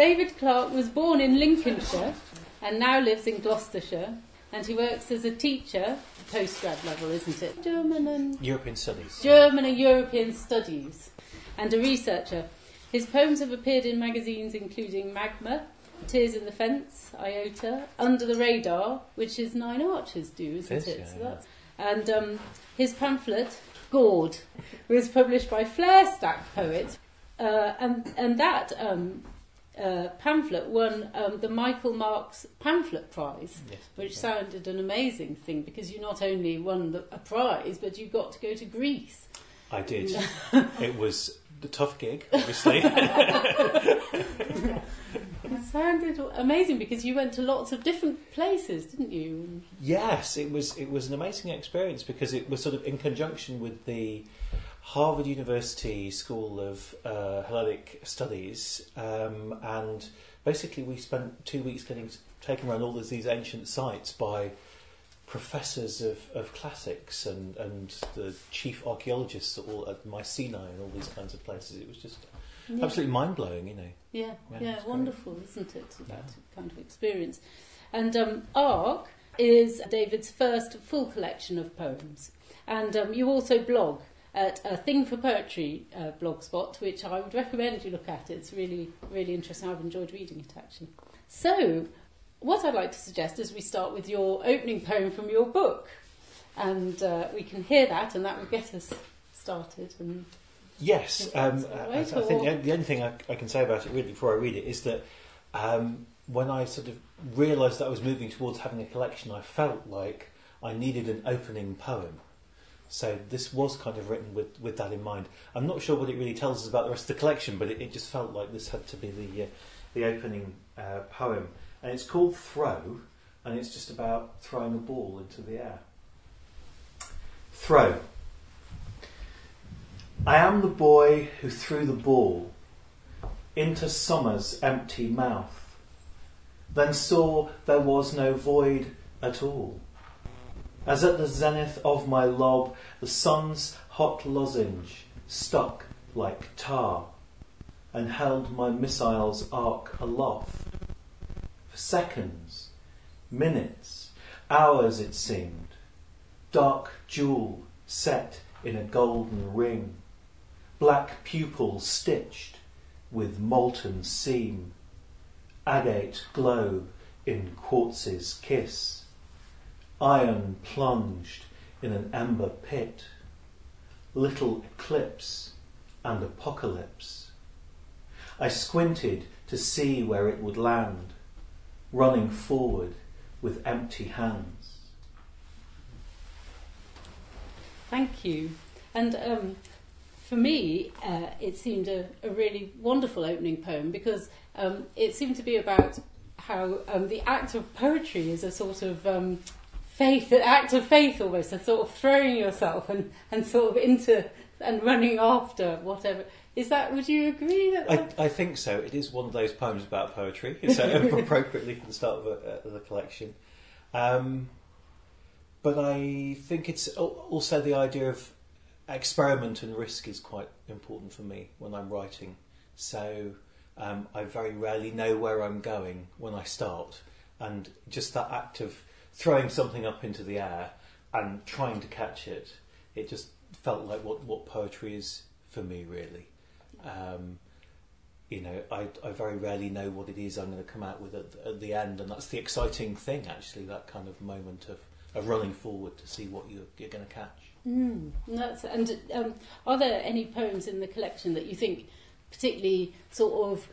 David Clarke was born in Lincolnshire and now lives in Gloucestershire. And he works as a teacher, postgrad level, isn't it? German and European studies. German and European studies, and a researcher. His poems have appeared in magazines including Magma, Tears in the Fence, Iota, Under the Radar, which is Nine Arches do, isn't It is, it? yeah, So yeah. And um, his pamphlet, Gaud, was published by Flarestack Poets, uh, and, and that um, uh, pamphlet won um, the Michael Marks Pamphlet Prize Yes. which sounded an amazing thing because you not only won the, a prize, but you got to go to Greece. I did. it was the tough gig, obviously. It sounded amazing because you went to lots of different places, didn't you? yes, it was. It was an amazing experience because it was sort of in conjunction with the Harvard University School of uh, Hellenic Studies, um, and basically we spent two weeks getting taken around all these ancient sites by professors of, of classics and, and the chief archaeologists at, all, at Mycenae and all these kinds of places. It was just Yeah, absolutely mind blowing, you know. yeah, Yeah, yeah, it's great. wonderful, isn't it? That Yeah. kind of experience. And um, Arc is David's first full collection of poems. And um, you also blog at a Thing for Poetry uh, blogspot, which I would recommend you look at. It's really, really interesting. I've enjoyed reading it actually. So, what I'd like to suggest is we start with your opening poem from your book, and uh, we can hear that, and that will get us started. And Yes, um, I, I think the, the only thing I, I can say about it really before I read it is that um, when I sort of realised that I was moving towards having a collection, I felt like I needed an opening poem. So this was kind of written with, with that in mind. I'm not sure what it really tells us about the rest of the collection, but it, it just felt like this had to be the uh, the opening uh, poem, and it's called Throw, and it's just about throwing a ball into the air. Throw. I am the boy who threw the ball into summer's empty mouth, then saw there was no void at all. As at the zenith of my lob, the sun's hot lozenge stuck like tar, and held my missile's arc aloft. For seconds, minutes, hours it seemed, dark jewel set in a golden ring black pupil stitched with molten seam, agate glow in quartz's kiss, iron plunged in an ember pit, little eclipse and apocalypse. I squinted to see where it would land, running forward with empty hands. Thank you. And um, for me, uh, it seemed a, a really wonderful opening poem because um, it seemed to be about how um, the act of poetry is a sort of um, faith, an act of faith almost, a sort of throwing yourself and, and sort of into and running after whatever. Is that, would you agree? That I, I think so. It is one of those poems about poetry, so appropriately for the start of, a, of the collection. Um, but I think it's also the idea of experiment and risk is quite important for me when I'm writing. So um, I very rarely know where I'm going when I start, and just that act of throwing something up into the air and trying to catch it, it just felt like what, what poetry is for me, really. Um, you know, I, I very rarely know what it is I'm going to come out with at, at the end, and that's the exciting thing, actually, that kind of moment of, of running forward to see what you're, you're going to catch. Mm, that's, and um, are there any poems in the collection that you think particularly sort of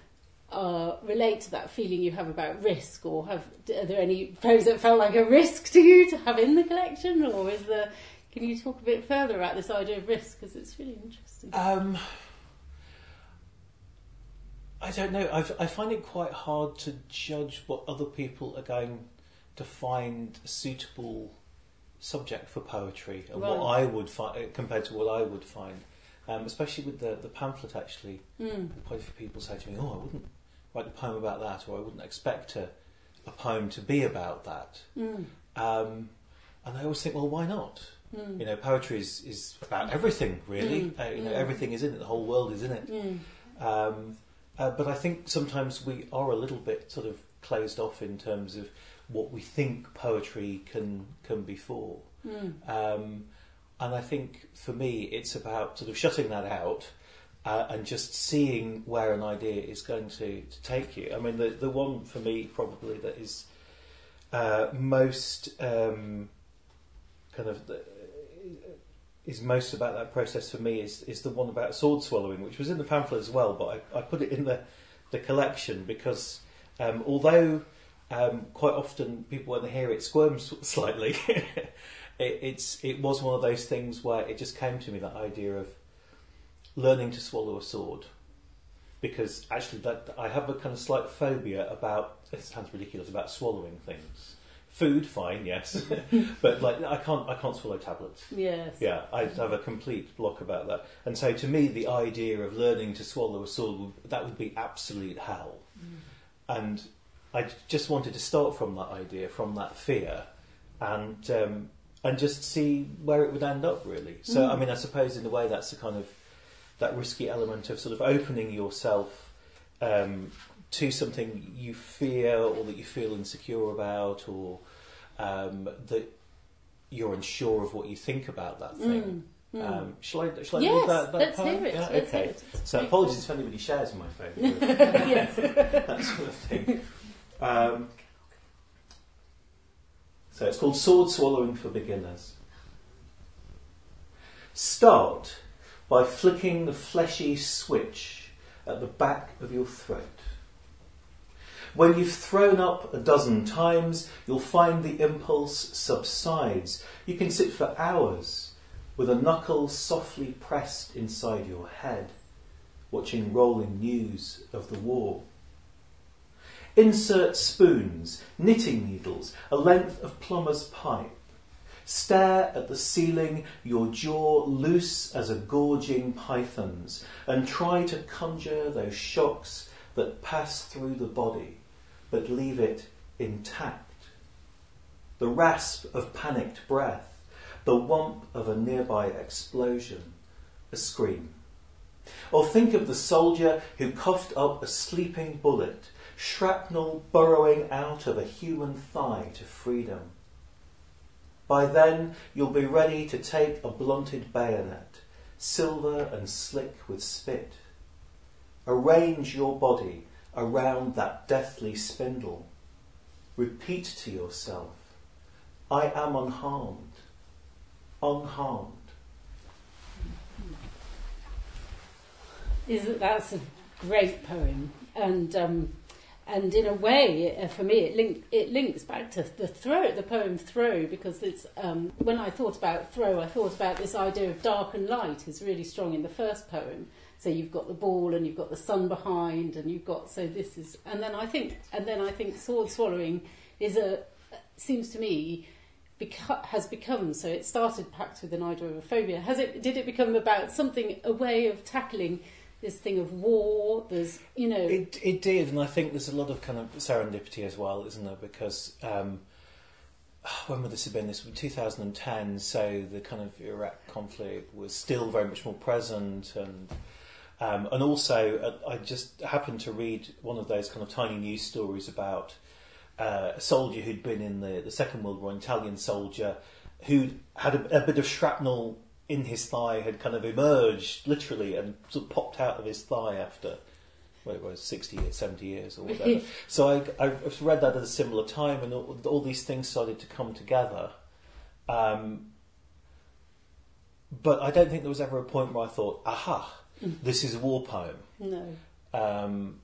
uh, relate to that feeling you have about risk, or have are there any poems that felt like a risk to you to have in the collection, or is there? Can you talk a bit further about this idea of risk because it's really interesting. Um, I don't know. I, I find it quite hard to judge what other people are going to find a suitable subject for poetry and what I would find compared to what I would find. Um, especially with the, the pamphlet, actually, Mm. quite a few people say to me, "Oh, I wouldn't write a poem about that, or I wouldn't expect a, a poem to be about that." Mm. Um, and I always think, well, why not? Mm. You know, poetry is, is about everything, really. Mm, Uh, you know, mm. everything is in it. The whole world is in it. Mm. Um, uh, but I think sometimes we are a little bit sort of closed off in terms of what we think poetry can can be for. Mm. Um, and I think for me, it's about sort of shutting that out uh, and just seeing where an idea is going to, to take you. I mean, the, the one for me probably that is uh, most um, kind of the, is most about that process for me is, is the one about sword swallowing, which was in the pamphlet as well, but I, I put it in the, the collection because um, although um, quite often people when they hear it squirm slightly, it, it's it was one of those things where it just came to me that idea of learning to swallow a sword because actually that I have a kind of slight phobia about it sounds ridiculous about swallowing things. Food, fine, yes, but like I can't I can't swallow tablets. Yes. Yeah, I have a complete block about that. And so to me, the idea of learning to swallow a sword would, that would be absolute hell. Mm. And I just wanted to start from that idea, from that fear, and um, and just see where it would end up. Really. So Mm. I mean, I suppose in a way that's a kind of that risky element of sort of opening yourself um, to something you fear or that you feel insecure about or um, that you're unsure of what you think about that thing. Mm. Mm. Um, shall I, shall I yes, read that, that let's hear it. Yeah, let's okay. hear it. So apologies if anybody shares my favourite. yes. that sort of thing. Um, so it's called Sword Swallowing for Beginners. Start by flicking the fleshy switch at the back of your throat. When you've thrown up a dozen times, you'll find the impulse subsides. You can sit for hours with a knuckle softly pressed inside your head, watching rolling news of the war. Insert spoons, knitting needles, a length of plumber's pipe. Stare at the ceiling, your jaw loose as a gorging python's, and try to conjure those shocks that pass through the body, but leave it intact. The rasp of panicked breath, the whomp of a nearby explosion, a scream. Or think of the soldier who coughed up a sleeping bullet, shrapnel burrowing out of a human thigh to freedom. By then, you'll be ready to take a blunted bayonet, silver and slick with spit. Arrange your body around that deathly spindle. Repeat to yourself, I am unharmed, unharmed. is that that's a great poem, and um, and in a way, uh, for me, it link it links back to the throw, the poem "Throw," because it's um, when I thought about throw, I thought about this idea of dark and light is really strong in the first poem. So you've got the ball and you've got the sun behind, and you've got so this is, and then I think, and then I think sword swallowing is a seems to me beco- has become so. It started perhaps with an idea of a phobia. Has it? Did it become about something, a way of tackling this thing of war? There's, you know, It, it did, and I think there's a lot of kind of serendipity as well, isn't there? Because um, when would this have been? This was 2010, so the kind of Iraq conflict was still very much more present, and um, and also uh, I just happened to read one of those kind of tiny news stories about uh, a soldier who'd been in the, the Second World War, an Italian soldier who had a, a bit of shrapnel in his thigh, had kind of emerged literally and sort of popped out of his thigh after well, it was 60 years, 70 years or whatever. so I, I read that at a similar time and all, all these things started to come together. Um, but I don't think there was ever a point where I thought, aha, this is a war poem. no. Um,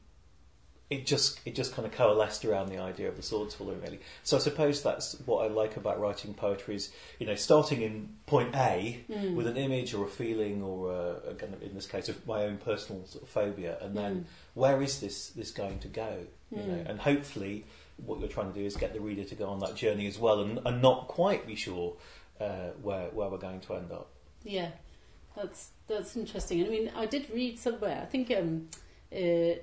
it just it just kind of coalesced around the idea of the sword swallowing really. So I suppose that's what I like about writing poetry is you know starting in point A Mm. with an image or a feeling or a, a kind of in this case of my own personal sort of phobia, and then Mm. where is this this going to go? You know, Mm. and hopefully what you're trying to do is get the reader to go on that journey as well, and, and not quite be sure uh, where where we're going to end up. Yeah, that's that's interesting. I mean, I did read somewhere. I think um, uh,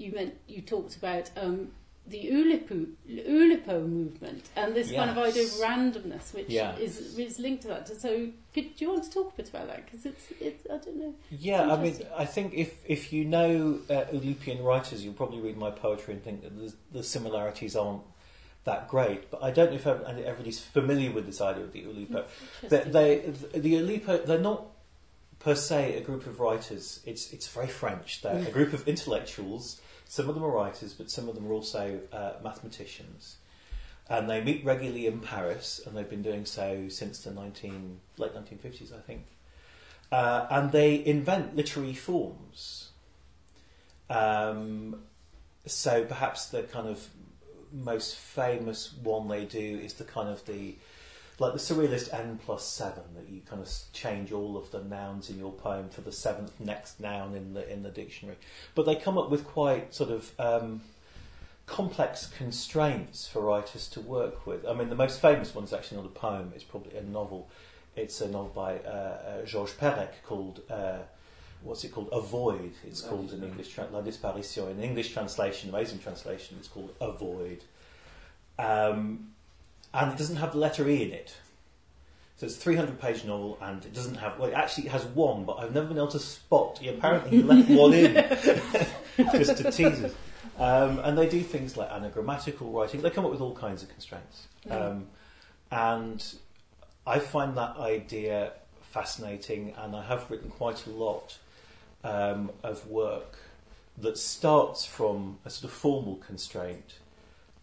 you meant you talked about um, the Oulipo, Oulipo movement and this kind of idea of randomness, which Yeah. is is linked to that. So, could, do you want to talk a bit about that? Because it's it's I don't know. Yeah, I mean, I think if if you know uh, Oulipian writers, you'll probably read my poetry and think that the, the similarities aren't that great. But I don't know if everybody's familiar with this idea of the Oulipo. They, they, the Oulipo, they're not per se a group of writers. It's it's very French. They're a group of intellectuals. Some of them are writers, but some of them are also uh, mathematicians. And they meet regularly in Paris, and they've been doing so since the 19, late 1950s, I think. Uh, and they invent literary forms. Um, so perhaps the kind of most famous one they do is the kind of the like the surrealist n plus seven that you kind of change all of the nouns in your poem for the seventh next noun in the in the dictionary. But they come up with quite sort of um, complex constraints for writers to work with. I mean, the most famous one is actually not a poem; it's probably a novel. It's a novel by uh, uh, Georges Perec called. Uh, What's it called? A void. It's called in English. Tra- La disparition. In English translation, amazing translation. It's called a void. Um, and it doesn't have the letter E in it. So it's a 300 page novel and it doesn't have, well, it actually has one, but I've never been able to spot. He apparently he left one in just to tease us. Um, and they do things like anagrammatical writing. They come up with all kinds of constraints. Um, and I find that idea fascinating, and I have written quite a lot um, of work that starts from a sort of formal constraint,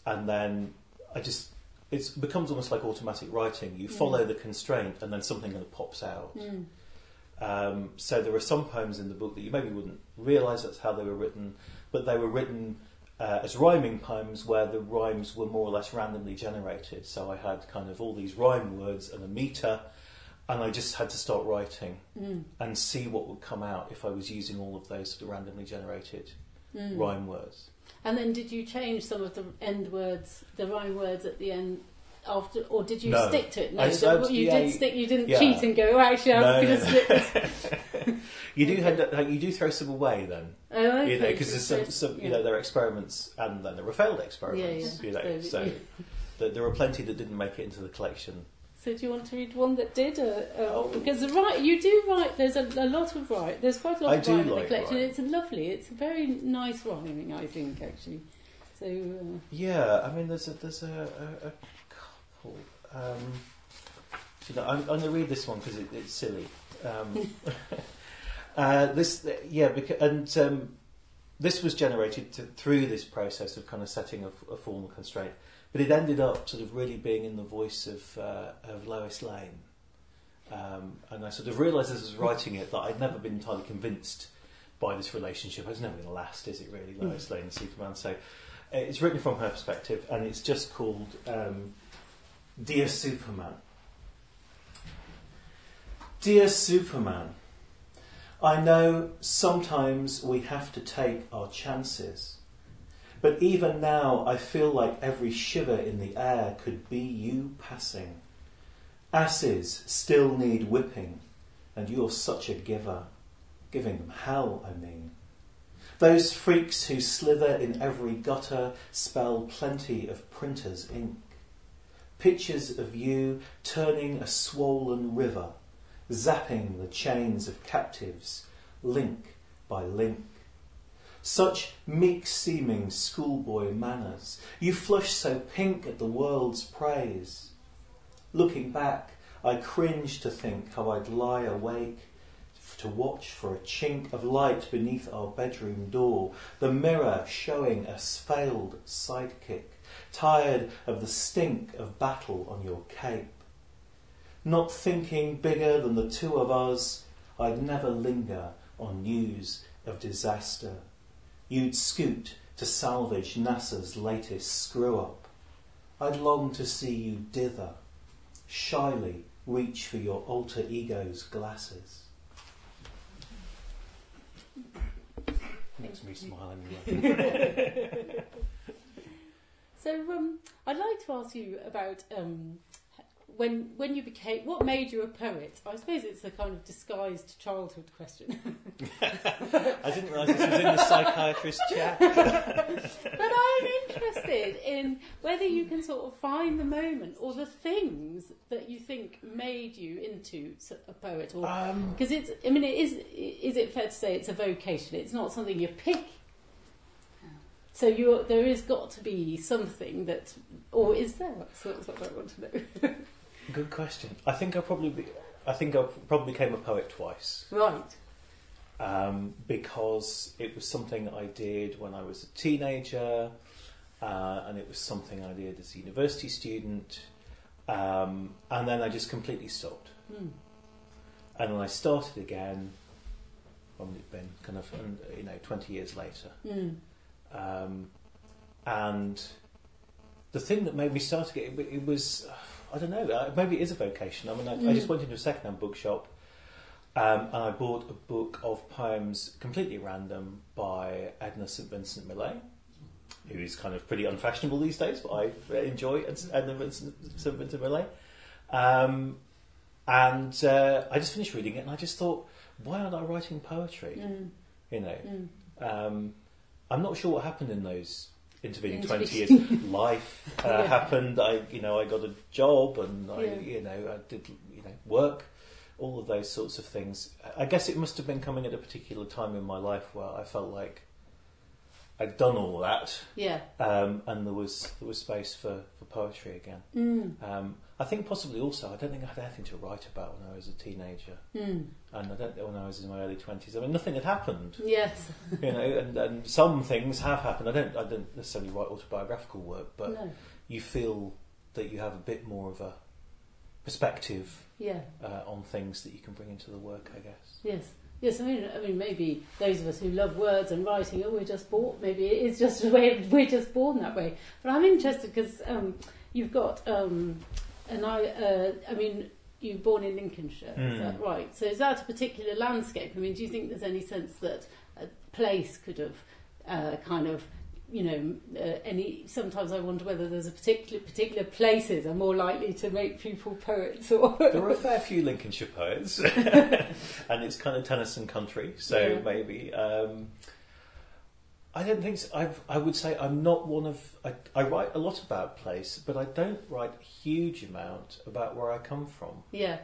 and then I just it becomes almost like automatic writing. You follow the constraint, and then something kind of pops out. Mm. Um, so there are some poems in the book that you maybe wouldn't realise that's how they were written, but they were written uh, as rhyming poems where the rhymes were more or less randomly generated. So I had kind of all these rhyme words and a meter, and I just had to start writing Mm. and see what would come out if I was using all of those sort of randomly generated Mm. rhyme words. And then did you change some of the end words, the rhyme words at the end after, or did you No. stick to it? No, I- so I- you yeah, did stick. You didn't yeah. cheat and go. Oh, actually, I'm No, going to no. this. You do end up, like, you do throw some away then, Oh, okay. you know, because there's so- some, some, you know, there are experiments and then there were failed experiments, Yeah, you know, yeah. so Yeah. there were plenty that didn't make it into the collection. So do you want to read one that did? Uh, uh, Oh. Because the right, you do write. There's a, a lot of write. There's quite a lot I of rhyme in the collection. rhyme. It's lovely. It's a very nice rhyming, I think, actually. So uh, Yeah, I mean, there's a, there's a, a, a couple. Um, you know, I'm, I'm going to read this one because it, it's silly. Um, uh, this, yeah, because, and um, this was generated to, through this process of kind of setting a, a formal constraint, but it ended up sort of really being in the voice of uh, of Lois Lane. Um, and I sort of realised as I was writing it that I'd never been entirely convinced by this relationship. It's never going to last, is it really, Lois Lane and Superman? So it's written from her perspective, and it's just called um, Dear Superman. Dear Superman, I know sometimes we have to take our chances, but even now I feel like every shiver in the air could be you passing. Asses still need whipping, and you're such a giver, giving them hell, I mean. Those freaks who slither in every gutter spell plenty of printer's ink. Pictures of you turning a swollen river, zapping the chains of captives, link by link. Such meek seeming schoolboy manners, you flush so pink at the world's praise. Looking back, I cringe to think how I'd lie awake to watch for a chink of light beneath our bedroom door, the mirror showing a failed sidekick, tired of the stink of battle on your cape. Not thinking bigger than the two of us, I'd never linger on news of disaster. You'd scoot to salvage NASA's latest screw up. I'd long to see you dither, shyly reach for your alter ego's glasses. Makes me smile anyway. So um, I'd like to ask you about um, when when you became what made you a poet. I suppose it's a kind of disguised childhood question, I didn't realise this was in the psychiatrist chat. but I'm interested in whether you can sort of find the moment or the things that you think made you into a poet, or because um, it's. I mean, it is. Is it fair to say it's a vocation? It's not something you pick. So there is got to be something that, or is there? That's what I want to know. Good question. I think I probably. Be, I think I probably became a poet twice. Right um, because it was something I did when I was a teenager, uh, and it was something I did as a university student, um, and then I just completely stopped. Mm. And then I started again. When been kind of you know twenty years later, mm. um, and the thing that made me start again, it, it was I don't know. Uh, maybe it is a vocation. I mean, I, mm. I just went into a second-hand bookshop um, and I bought a book of poems completely random by Edna St Vincent Millay, who is kind of pretty unfashionable these days, but I enjoy Edna St Vincent Millay. Um, and uh, I just finished reading it, and I just thought, why aren't I writing poetry? Mm. You know, mm. um, I'm not sure what happened in those intervening twenty years. Life uh, yeah. happened. I, you know, I got a job, and I, yeah. you know, I did, you know, work all of those sorts of things. I guess it must have been coming at a particular time in my life where I felt like I'd done all that. Yeah. Um, and there was there was space for, for poetry again. Mm. Um, I think possibly also I don't think I had anything to write about when I was a teenager, mm. and I don't when I was in my early twenties. I mean, nothing had happened. Yes. you know, and, and some things have happened. I don't I don't necessarily write autobiographical work, but no. you feel that you have a bit more of a perspective yeah. uh, on things that you can bring into the work, I guess. Yes. Yes, I mean, I mean, maybe those of us who love words and writing, oh, we're just born. Maybe it is just a way. We're just born that way. But I'm interested because um, you've got, um, and I, uh, I mean, you were born in Lincolnshire, mm. is that hmm. right? So is that a particular landscape? I mean, do you think there's any sense that a place could have uh, kind of you know, uh, any. Sometimes I wonder whether there's a particular particular places are more likely to make people poets. Or there are a fair few Lincolnshire poets, and it's kind of Tennyson country, so yeah. maybe. Um, I don't think so. I've, I would say I'm not one of. I, I, write a lot about place, but I don't write a huge amount about where I come from. Yeah.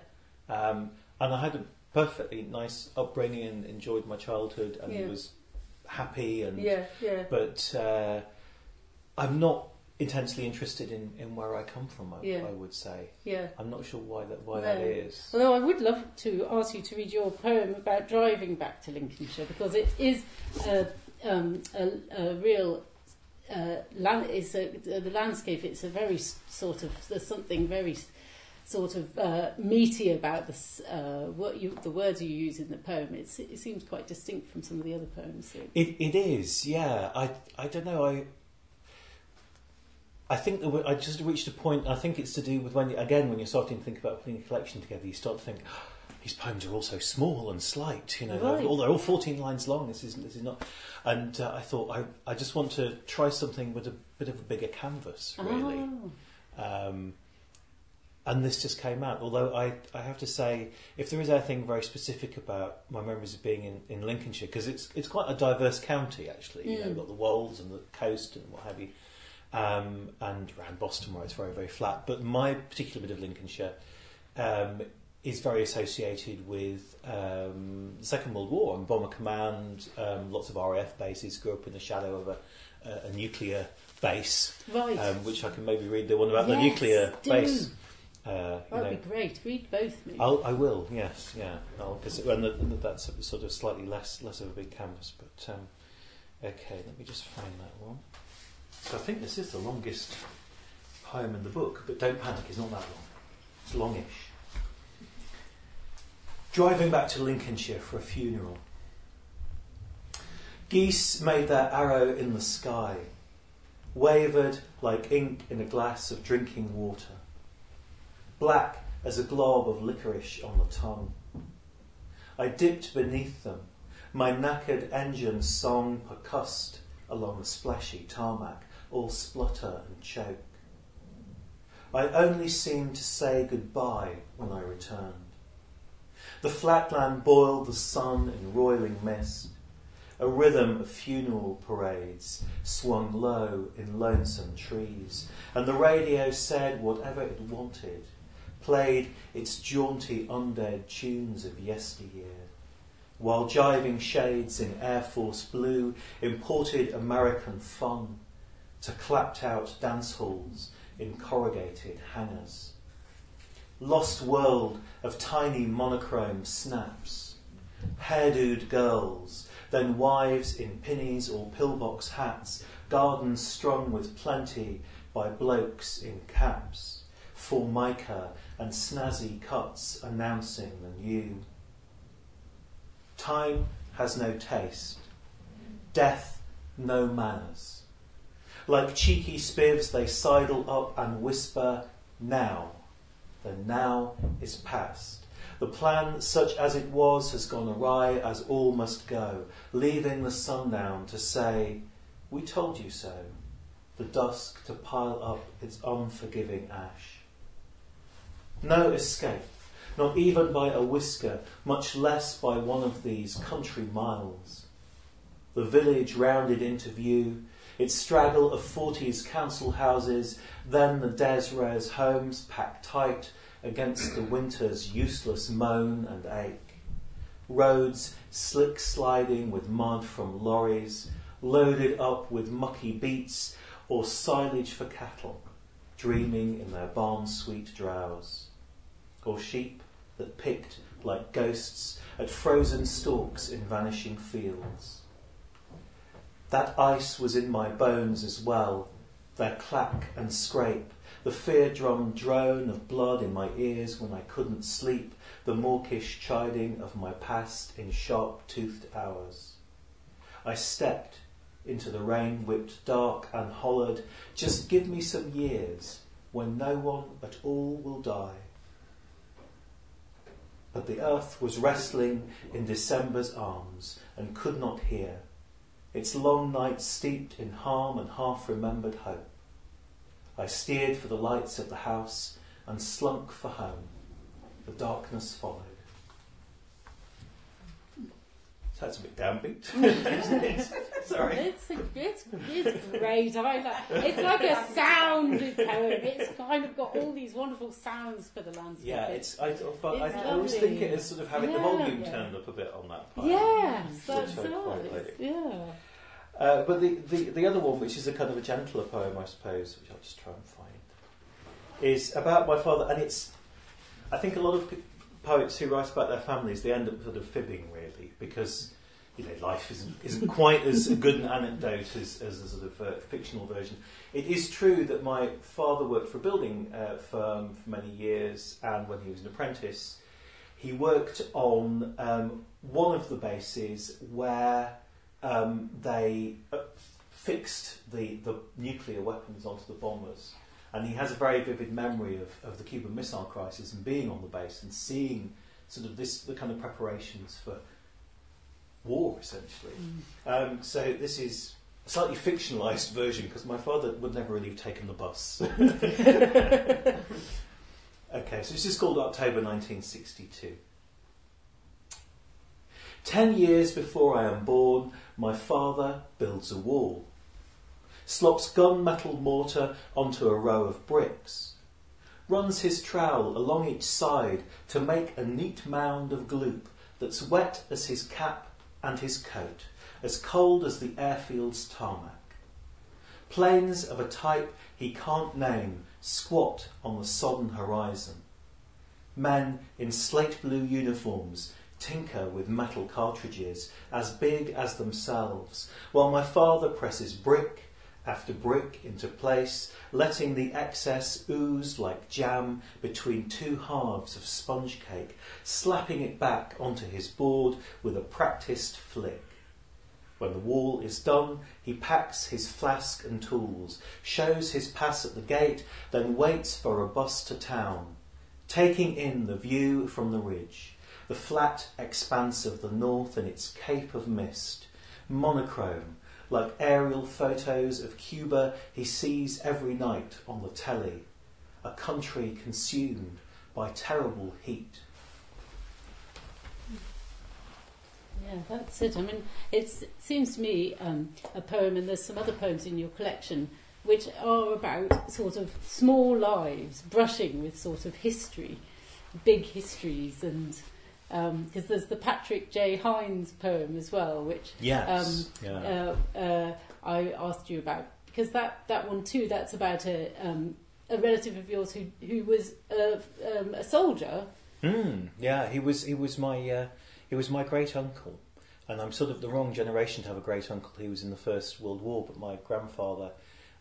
Um, and I had a perfectly nice upbringing and enjoyed my childhood, and yeah. was happy and yeah, yeah. But uh, I'm not intensely interested in, in where I come from. I, yeah. I would say. Yeah. I'm not sure why that why no. that is. Although I would love to ask you to read your poem about driving back to Lincolnshire because it is a, um, a, a real. Uh, land, it's a, the landscape. It's a very sort of there's something very sort of uh, meaty about this, uh, what you, the words you use in the poem. It's, it seems quite distinct from some of the other poems. It, it is, yeah. I, I don't know. I, I think that I just reached a point. I think it's to do with when, again, when you're starting to think about putting a collection together, you start to think. Oh, these poems are all so small and slight, you know. Right. They're, all, they're all 14 lines long. This is this is not. And uh, I thought I I just want to try something with a bit of a bigger canvas, really. Oh. Um, and this just came out. Although I, I have to say, if there is anything very specific about my memories of being in, in Lincolnshire, because it's it's quite a diverse county actually. Mm. You know, you've got the wolds and the coast and what have you, um, and around Boston where it's very very flat. But my particular bit of Lincolnshire um, is very associated with um, the Second World War and Bomber Command, um, lots of RAF bases. Grew up in the shadow of a, a, a nuclear base, right. Um, which I can maybe read the one about yes, the nuclear do. base. Uh, That'd know, be great. Read both. I'll, I will. Yes, yeah. Because that's sort of slightly less less of a big canvas. But um, okay, let me just find that one. So I think this is the longest poem in the book, but don't panic. It's not that long. It's longish. Driving back to Lincolnshire for a funeral. Geese made their arrow in the sky, wavered like ink in a glass of drinking water black as a glob of licorice on the tongue. I dipped beneath them, my knackered engine song percussed along the splashy tarmac, all splutter and choke. I only seemed to say goodbye when I returned. The flatland boiled the sun in roiling mist. a rhythm of funeral parades swung low in lonesome trees, and the radio said whatever it wanted, played its jaunty undead tunes of yesteryear, while jiving shades in Air Force blue imported American fun to clapped out dance halls in corrugated hangars. Lost world of tiny monochrome snaps, hairdoed girls, then wives in pinnies or pillbox hats, gardens strung with plenty by blokes in caps, formica and snazzy cuts announcing the new. Time has no taste, death no manners. Like cheeky spivs, they sidle up and whisper, Now. The now is past. The plan, such as it was, has gone awry, as all must go, leaving the sundown to say, We told you so, the dusk to pile up its unforgiving ash. No escape, not even by a whisker, much less by one of these country miles. The village rounded into view, its straggle of forties council houses, then the Des homes packed tight against the winter's useless moan and ache. Roads slick sliding with mud from lorries, loaded up with mucky beets or silage for cattle, dreaming in their barn sweet drowse. Or sheep that picked like ghosts at frozen stalks in vanishing fields. That ice was in my bones as well, their clack and scrape, the fear drum drone of blood in my ears when I couldn't sleep, the mawkish chiding of my past in sharp toothed hours. I stepped into the rain whipped dark and hollered, just give me some years when no one at all will die. But the earth was wrestling in December's arms and could not hear, its long nights steeped in harm and half remembered hope. I steered for the lights of the house and slunk for home. The darkness followed. That's a bit downbeat. Sorry. It's, it's, it's great. I like, it's like a sound poem. It's kind of got all these wonderful sounds for the landscape. Yeah, it's. I, but It's I, I always lovely. think it is sort of having the Yeah. volume turned up a bit on that part. Yes, that's I quite right. like. Yeah. Uh, but the, the, the other one, which is a kind of a gentler poem, I suppose, which I'll just try and find, is about my father. And it's, I think a lot of p- poets who write about their families, they end up sort of fibbing, really, because you know life isn't, isn't quite as good an anecdote as, as a sort of uh, fictional version. It is true that my father worked for a building uh, firm for many years, and when he was an apprentice, he worked on um, one of the bases where um, they uh, fixed the, the nuclear weapons onto the bombers. And he has a very vivid memory of, of the Cuban Missile Crisis and being on the base and seeing sort of this the kind of preparations for war, essentially. Um, so this is a slightly fictionalised version because my father would never really have taken the bus. okay, so this is called October 1962. Ten years before I am born, my father builds a wall, slops gunmetal mortar onto a row of bricks, runs his trowel along each side to make a neat mound of gloop that's wet as his cap and his coat, as cold as the airfield's tarmac. Planes of a type he can't name squat on the sodden horizon. Men in slate blue uniforms tinker with metal cartridges as big as themselves, while my father presses brick after brick into place, letting the excess ooze like jam between two halves of sponge cake, slapping it back onto his board with a practised flick. When the wall is done, he packs his flask and tools, shows his pass at the gate, then waits for a bus to town, taking in the view from the ridge, the flat expanse of the north and its cape of mist, monochrome, like aerial photos of Cuba he sees every night on the telly, a country consumed by terrible heat. Yeah, that's it. I mean, it seems to me um, a poem, and there's some other poems in your collection which are about sort of small lives brushing with sort of history, big histories, and um, there's the Patrick J. Hines poem as well, which yes, um, yeah. uh, uh, I asked you about because that, that one too that's about a um, a relative of yours who who was a, um, a soldier. Mm, yeah, he was he was my uh, he was my great uncle, and I'm sort of the wrong generation to have a great uncle. He was in the First World War, but my grandfather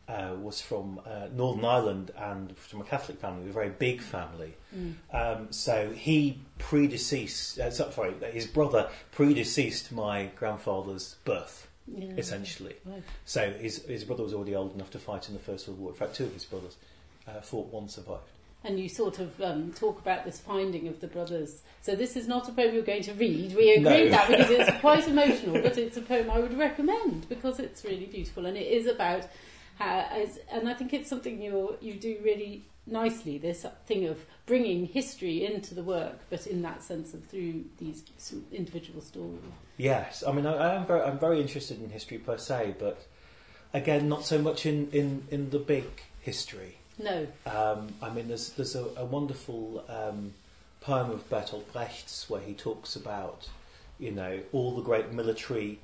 uh, was from uh, Northern Ireland and from a Catholic family, a very big family. Mm. Um, so he predeceased, uh, sorry, his brother predeceased my grandfather's birth, yeah. essentially. Right. So his, his brother was already old enough to fight in the First World War. In fact, two of his brothers uh, fought, one survived. And you sort of um, talk about this finding of the brothers. So this is not a poem you're going to read. We agree no. that because it's quite emotional, but it's a poem I would recommend because it's really beautiful and it is about how, as, and I think it's something you you do really nicely. This thing of bringing history into the work, but in that sense of through these individual stories. Yes, I mean I, I am very I'm very interested in history per se, but again not so much in in, in the big history. No. Um, I mean there's there's a, a wonderful um, poem of Bertolt Brecht's where he talks about you know all the great military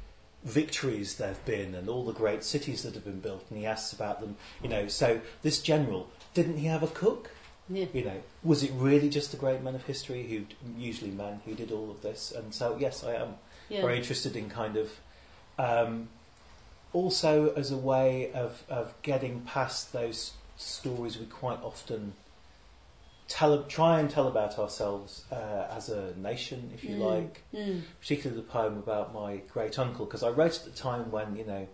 victories there have been and all the great cities that have been built, and he asks about them. You know, so this general didn't he have a cook? Yeah. You know, was it really just the great men of history who usually men who did all of this? And so, yes, I am yeah. very interested in kind of um, also as a way of of getting past those stories we quite often tell, try and tell about ourselves uh, as a nation, if you mm. like. Mm. Particularly the poem about my great uncle, because I wrote at the time when you know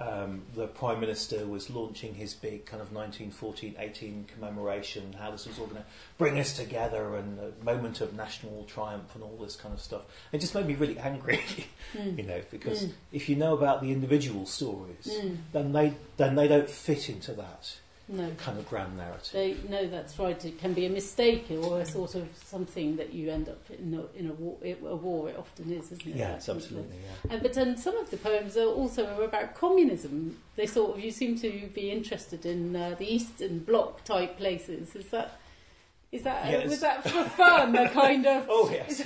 um, the prime minister was launching his big kind of 1914-18 commemoration, how this was all going to bring us together, and a moment of national triumph, and all this kind of stuff. It just made me really angry, mm. you know, because mm. if you know about the individual stories, mm. then they then they don't fit into that no. kind of grand narrative. They, no, that's right. It can be a mistake or a sort of something that you end up in a, in a war. It, a war it often is, isn't it? Yeah, Yes, absolutely. Yeah. And, but and some of the poems are also about communism. They sort of you seem to be interested in uh, the Eastern Bloc type places. Is that is that yes. was that for fun? the kind of oh yes.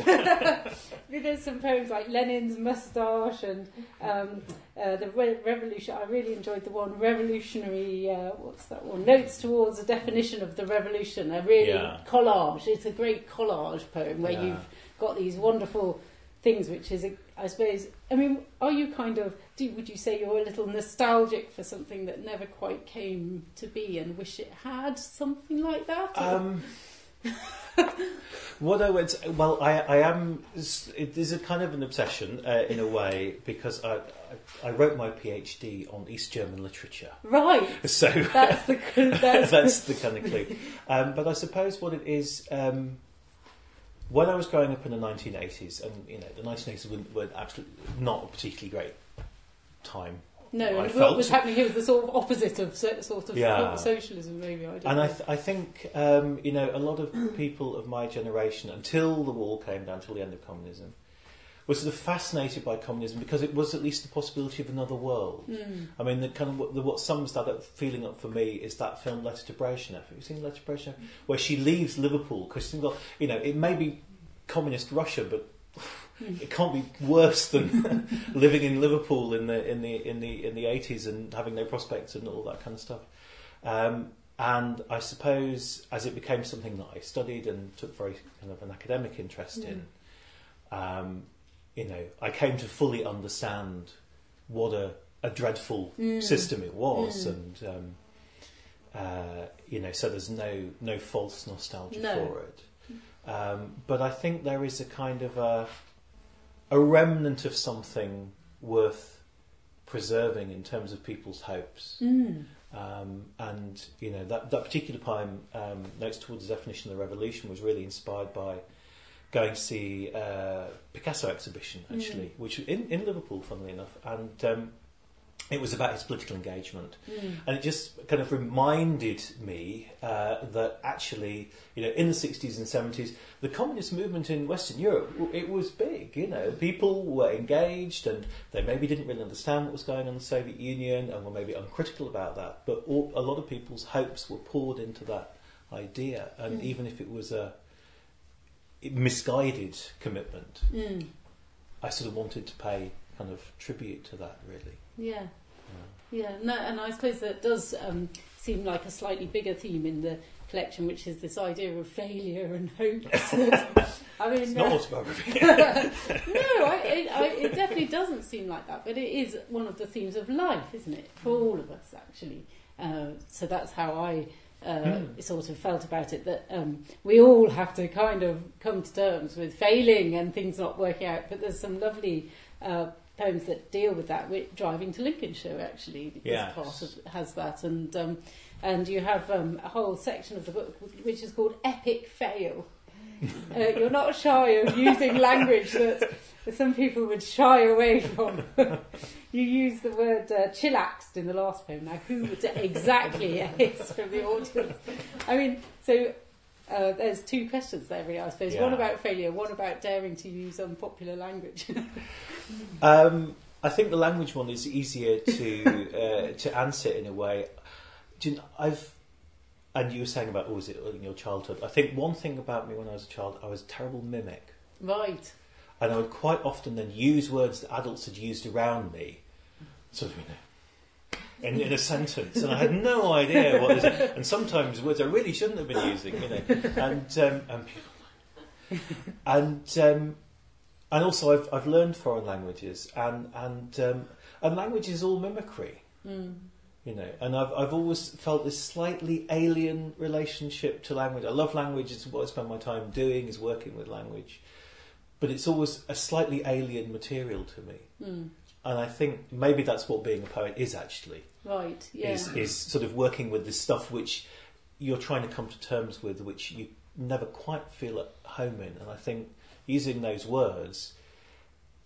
There's some poems like Lenin's moustache and um, uh, the re- revolution. I really enjoyed the one revolutionary. Uh, what's that one? Notes towards a definition of the revolution. A really yeah. collage. It's a great collage poem where yeah. you've got these wonderful things, which is, I suppose. I mean, are you kind of? Do, would you say you're a little nostalgic for something that never quite came to be and wish it had something like that? Um, what I would well, I, I am. It is a kind of an obsession uh, in a way because I, I, I wrote my PhD on East German literature. Right. So that's the that's, that's the kind of clue. Um, but I suppose what it is. Um, when I was growing up in the 1980s, and you know, the 1980s were, were absolutely not a particularly great time no, and what was happening here was the sort of opposite of sort of yeah. socialism, maybe. I don't and know. I, th- I think um, you know a lot of people of my generation, until the wall came down, until the end of communism, were sort of fascinated by communism because it was at least the possibility of another world. Mm. I mean, the kind of the, what sums that up, feeling up for me is that film Letter to Brezhnev. Have you seen Letter to Brezhnev? Where she leaves Liverpool because you know, it may be communist Russia, but it can't be worse than living in Liverpool in the in the in the in the eighties and having no prospects and all that kind of stuff. Um, and I suppose as it became something that I studied and took very kind of an academic interest mm. in, um, you know, I came to fully understand what a, a dreadful mm. system it was, mm. and um, uh, you know, so there's no no false nostalgia no. for it. Um, but I think there is a kind of a, a remnant of something worth preserving in terms of people's hopes. Mm. Um, and you know that that particular poem, um, Notes Towards the Definition of the Revolution, was really inspired by going to see a Picasso exhibition actually, mm. which in in Liverpool, funnily enough, and um, it was about his political engagement. Mm. And it just kind of reminded me uh, that actually, you know, in the 60s and 70s, the communist movement in Western Europe, it was big, you know. People were engaged and they maybe didn't really understand what was going on in the Soviet Union and were maybe uncritical about that. But all, a lot of people's hopes were poured into that idea. And Mm. even if it was a misguided commitment, Mm. I sort of wanted to pay kind of tribute to that, really. Yeah. Yeah. Yeah, no, and I suppose that does um, seem like a slightly bigger theme in the collection, which is this idea of failure and hopes. I mean, It's not uh, autobiography. no, I, it, I, it definitely doesn't seem like that, but it is one of the themes of life, isn't it, for all of us actually. Uh, so that's how I uh, Hmm. sort of felt about it. That um, we all have to kind of come to terms with failing and things not working out. But there's some lovely uh, poems that deal with that. With Driving to Lincolnshire actually is Yes. part of has that, and um, and you have um, a whole section of the book which is called Epic Fail. Uh, you're not shy of using language that some people would shy away from. you use the word uh, chillaxed in the last poem. Now, who would exactly is from the audience? I mean, so uh, there's two questions there, really, I suppose. One about failure, one about daring to use unpopular language. Um, I think the language one is easier to uh, to answer in a way. Do you know, I've and you were saying about oh, was it in your childhood? I think one thing about me when I was a child, I was a terrible mimic, right. and I would quite often then use words that adults had used around me, sort of you know. In, in a sentence, and I had no idea what is it. And sometimes words I really shouldn't have been using, you know. And um, and and um, and also I've I've learned foreign languages, and and um, and language is all mimicry, Mm. you know. And I've I've always felt this slightly alien relationship to language. I love language; it's what I spend my time doing is working with language, but it's always a slightly alien material to me. Mm. And I think maybe that's what being a poet is actually Right, yeah. is is sort of working with this stuff which you're trying to come to terms with, which you never quite feel at home in. And I think using those words,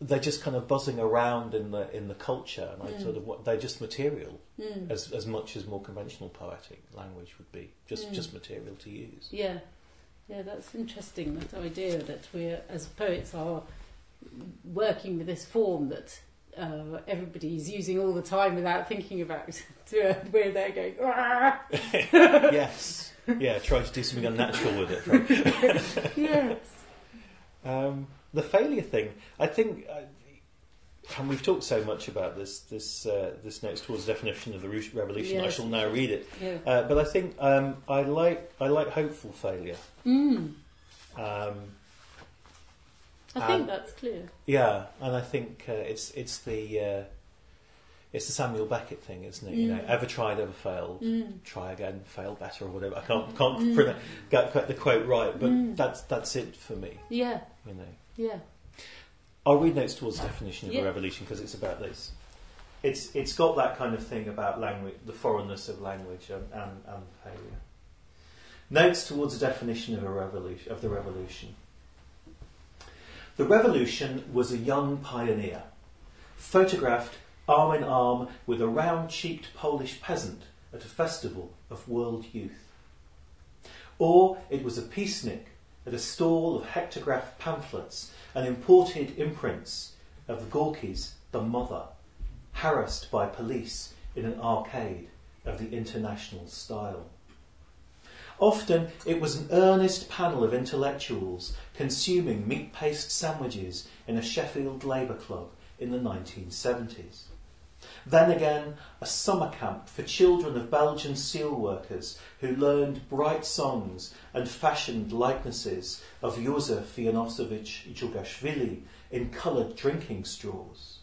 they're just kind of buzzing around in the in the culture, and I Mm. sort of they're just material Mm. as as much as more conventional poetic language would be, just Mm. just material to use. Yeah, yeah, that's interesting. That idea that we, as poets, are working with this form that uh, everybody's using all the time without thinking about. Uh, where they're going, yes, yeah, try to do something unnatural with it. Yes, Um, the failure thing, I think, uh, and we've talked so much about this this uh, this notes towards definition of the revolution. I shall now read it, yeah. uh, but I think um, I like I like hopeful failure. Mm, Um, I think Um, that's clear. yeah, and I think uh, it's it's the uh, it's the Samuel Beckett thing, isn't it? You know, Mm. ever tried, ever failed. Mm, Try again, fail better, or whatever. I can't can't Mm. get, get the quote right, but Mm. that's that's it for me. yeah, You know. yeah. I'll read notes towards the definition of Yeah. a revolution because it's about this. It's it's got that kind of thing about language, the foreignness of language and, and, and failure. Notes towards the definition of a revolution of the revolution. The revolution was a young pioneer, photographed arm in arm with a round-cheeked Polish peasant at a festival of world youth. Or it was a peacenik at a stall of hectograph pamphlets and imported imprints of Gorky's The Mother, harassed by police in an arcade of the international style. Often it was an earnest panel of intellectuals consuming meat paste sandwiches in a Sheffield Labour club in the 1970s. Then again, a summer camp for children of Belgian steelworkers who learned bright songs and fashioned likenesses of Józef Janosowicz Djugashvili in coloured drinking straws.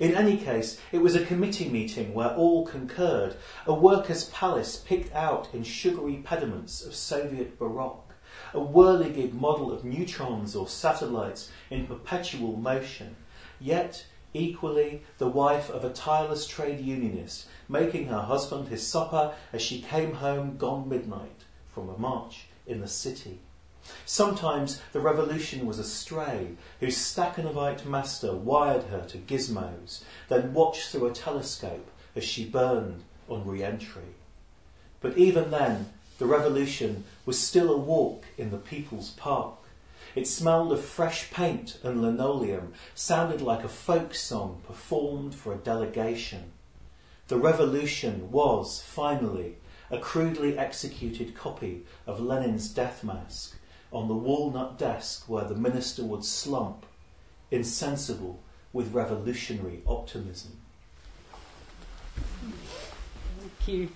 In any case, it was a committee meeting where all concurred, a workers' palace picked out in sugary pediments of Soviet Baroque, a whirligig model of neutrons or satellites in perpetual motion, yet equally the wife of a tireless trade unionist, making her husband his supper as she came home gone midnight from a march in the city. Sometimes the revolution was a stray whose Stakhanovite master wired her to gizmos, then watched through a telescope as she burned on re entry. But even then, the revolution was still a walk in the People's Park. It smelled of fresh paint and linoleum, sounded like a folk song performed for a delegation. The revolution was, finally, a crudely executed copy of Lenin's death mask on the walnut desk where the minister would slump, insensible with revolutionary optimism. Thank you.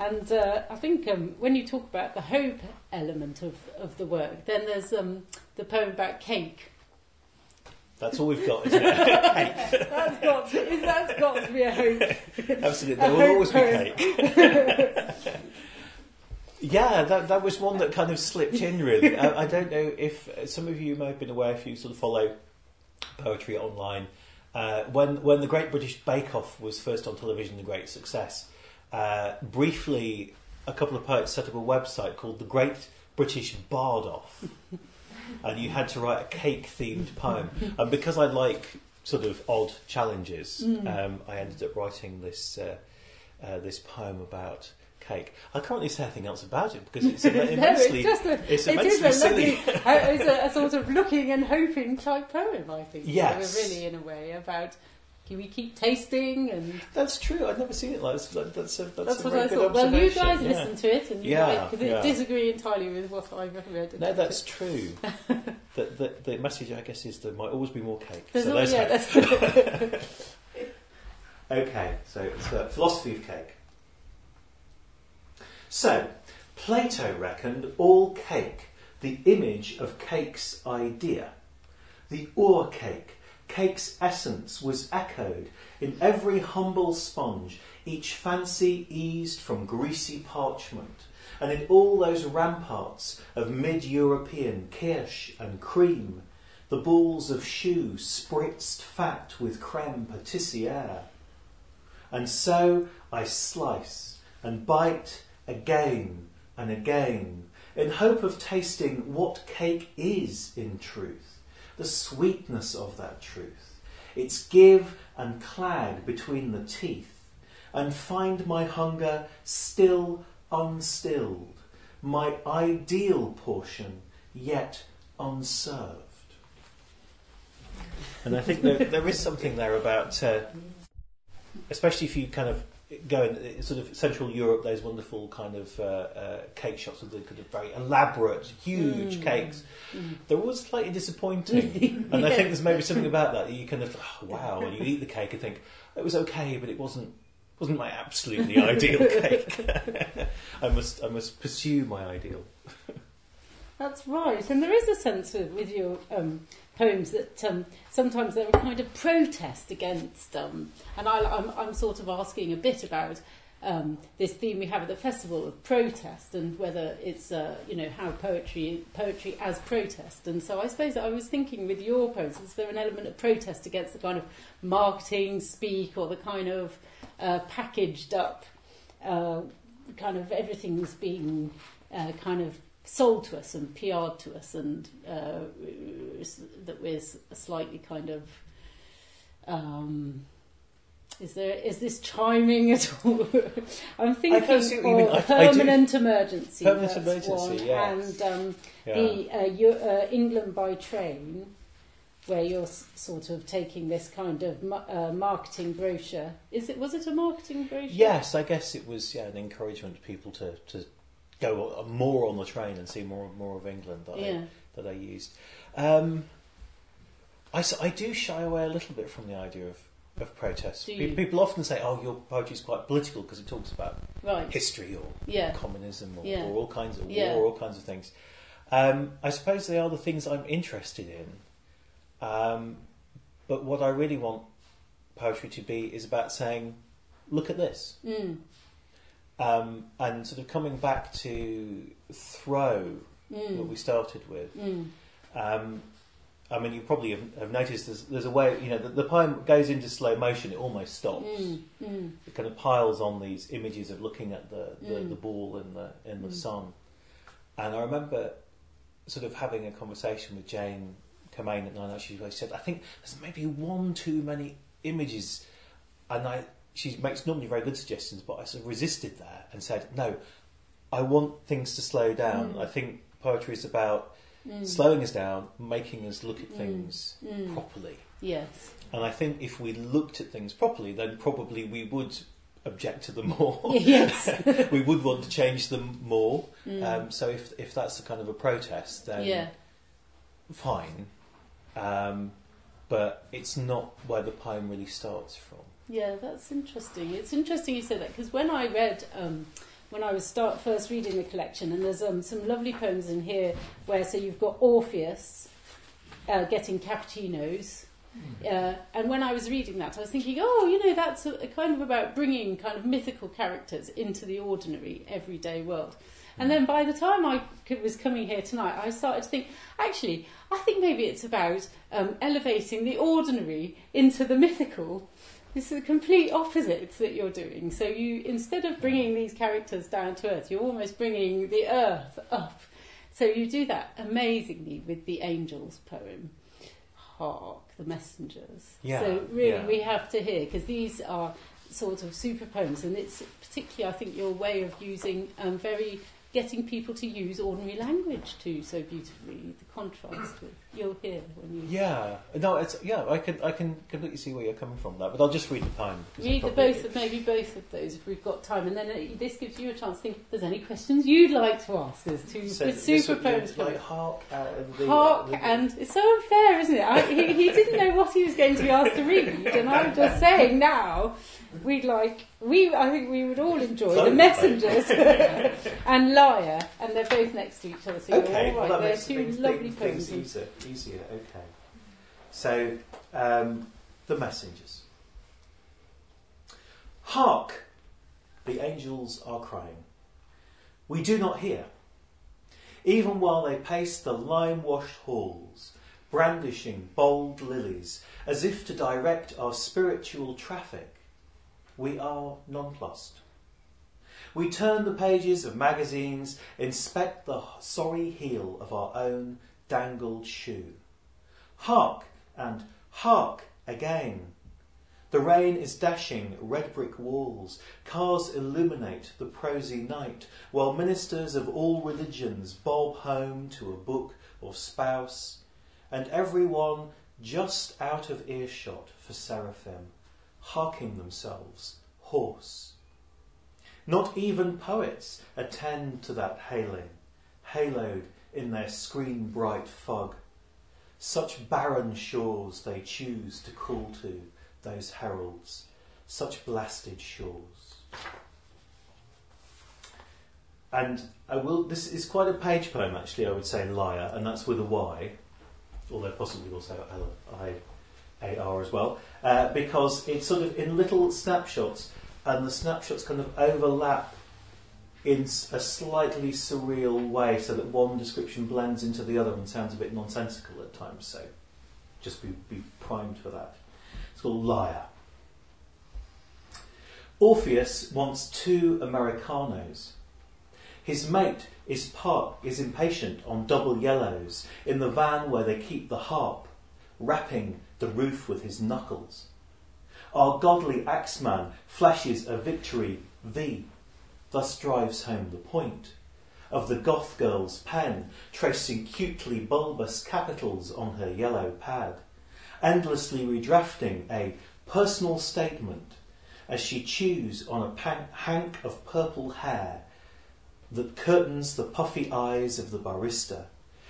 And uh, I think um, when you talk about the hope element of, of the work, then there's um, the poem about cake. That's all we've got, isn't it? cake. That's got to, that's got to be a hope. Absolutely. There will always be cake. yeah, that, that was one that kind of slipped in, really. I, I don't know if some of you may have been aware, if you sort of follow poetry online, uh, when, when the Great British Bake Off was first on television, the great success, uh, briefly, a couple of poets set up a website called the Great British Bard Off. and you had to write a cake themed poem. And because I like sort of odd challenges, mm. um, I ended up writing this, uh, uh, this poem about cake. I can't really say anything else about it because it's immensely, it's, just a, it's immensely a silly. Looking, uh, it's a, a, sort of looking and hoping type poem, I think. Yes. Really, in a way, about can we keep tasting and that's true i've never seen it like that that's a, that's, that's a what i thought well you guys yeah. listen to it and yeah, you yeah. disagree entirely with what i've read no that's true the, the, the, message i guess is there might always be more cake so all, yeah, okay so it's a philosophy of cake so plato reckoned all cake the image of cake's idea the ur cake cake's essence was echoed in every humble sponge, each fancy eased from greasy parchment, and in all those ramparts of mid European kirsch and cream, the balls of choux spritzed fat with creme patissiere. And so I slice and bite again and again, in hope of tasting what cake is in truth the sweetness of that truth, its give and clag between the teeth, and find my hunger still unstilled, my ideal portion yet unserved. And I think there, there is something there about, uh, especially if you kind of go in sort of Central Europe, those wonderful kind of uh, uh, cake shops with the kind of very elaborate, huge mm. cakes. Mm. They're always slightly disappointing, and I think there's maybe something about that that you kind of oh, wow, and you eat the cake and think it was okay, but it wasn't wasn't my absolutely ideal cake. I must I must pursue my ideal. That's right, and there is a sense of, with your um, poems that um, sometimes they're a kind of protest against, um, and I, am I'm, I'm sort of asking a bit about um, this theme we have at the festival of protest and whether it's uh, you know how poetry poetry as protest. And so I suppose I was thinking with your poems, is there an element of protest against the kind of marketing speak or the kind of uh, packaged up uh, kind of everything's being uh, kind of sold to us and PR'd to us, and uh, that we're slightly kind of. Um, is there is this chiming at all? I'm thinking of permanent emergency. Permanent emergency, yes. And um, yeah. the uh, uh, England by train, where you're sort of taking this kind of uh, marketing brochure. Is it was it a marketing brochure? Yes, I guess it was. Yeah, an encouragement to people to to go more on the train and see more more of England that yeah. I, that I used. Um, I, I do shy away a little bit from the idea of of protest. People often say, "Oh, your poetry is quite political because it talks about right. history or yeah. communism or, yeah. or, all kinds of war, all kinds of things." Um, I suppose they are the things I'm interested in. Um, but what I really want poetry to be is about saying, "Look at this." Mm. Um, and sort of coming back to throw mm. that we started with. Mm. Um, I mean, you probably have, have noticed there's, there's, a way, you know, the, the, poem goes into slow motion, it almost stops. Mm. mm. It kind of piles on these images of looking at the, the, mm. the ball in the, in the mm. sun. And I remember sort of having a conversation with Jane Commane at Nine she said, I think there's maybe one too many images. And I, she makes normally very good suggestions, but I sort of resisted that and said, no, I want things to slow down. Mm. I think poetry is about mm. slowing us down, making us look at mm. things mm. properly. Yes. And I think if we looked at things properly, then probably we would object to them more. Yes. we would want to change them more. Mm. Um, so if if that's a kind of a protest, then yeah. fine. Um, but it's not where the poem really starts from. Yeah, that's interesting. It's interesting you said that because when I read, um, when I was start first reading the collection, and there's um, some lovely poems in here where so you've got Orpheus uh, getting cappuccinos. Hmm. Uh, and when I was reading that, I was thinking, oh, you know, that's a, a kind of about bringing kind of mythical characters into the ordinary, everyday world. And then by the time I was coming here tonight, I started to think, actually, I think maybe it's about um, elevating the ordinary into the mythical. This is the complete opposite that you're doing. So you, instead of bringing these characters down to earth, you're almost bringing the earth up. So you do that amazingly with the angels poem. Hark, the messengers. Yeah, so really, yeah. we have to hear because these are sort of super poems, and it's particularly, I think, your way of using um, very getting people to use ordinary language too so beautifully. The contrast with you'll hear when you yeah no it's yeah I can I can completely see where you're coming from there, but I'll just read the poem. Read the both of maybe both of those if we've got time, and then this gives you a chance to think if there's any questions you'd like to ask us to so super poems. Like hark uh, the, hark uh, the, and it's so unfair, isn't it? I, he, he didn't know what he was going to be asked to read, and I'm just saying now we'd like we I think we would all enjoy the messengers and liar, and they're both next to each other. So okay, all right. Well, they're two lovely poems. Easier, easier. Okay. So um, the messengers. Hark! The angels are crying. We do not hear. Even while they pace the lime washed halls, brandishing bold lilies, as if to direct our spiritual traffic we are nonplussed. We turn the pages of magazines, inspect the sorry heel of our own dangled shoe. Hark and hark again. The rain is dashing red brick walls, cars illuminate the prosy night, while ministers of all religions bob home to a book or spouse, and everyone just out of earshot for seraphim harking themselves hoarse. Not even poets attend to that hailing, haloed in their screen bright fog. Such barren shores they choose to call to, those heralds, such blasted shores. And I will. This is quite a page poem, actually. I would say liar, and that's with a Y, although possibly also L I AR as well, uh, because it's sort of in little snapshots, and the snapshots kind of overlap in a slightly surreal way, so that one description blends into the other and sounds a bit nonsensical at times. So just be, be primed for that. It's called Liar. Orpheus wants two Americanos. His mate is part is impatient on double yellows in the van where they keep the harp, rapping the roof with his knuckles. Our godly axeman flashes a victory V, thus drives home the point. Of the Goth girl's pen, tracing cutely bulbous capitals on her yellow pad, endlessly redrafting a personal statement as she chews on a hank of purple hair that curtains the puffy eyes of the barista.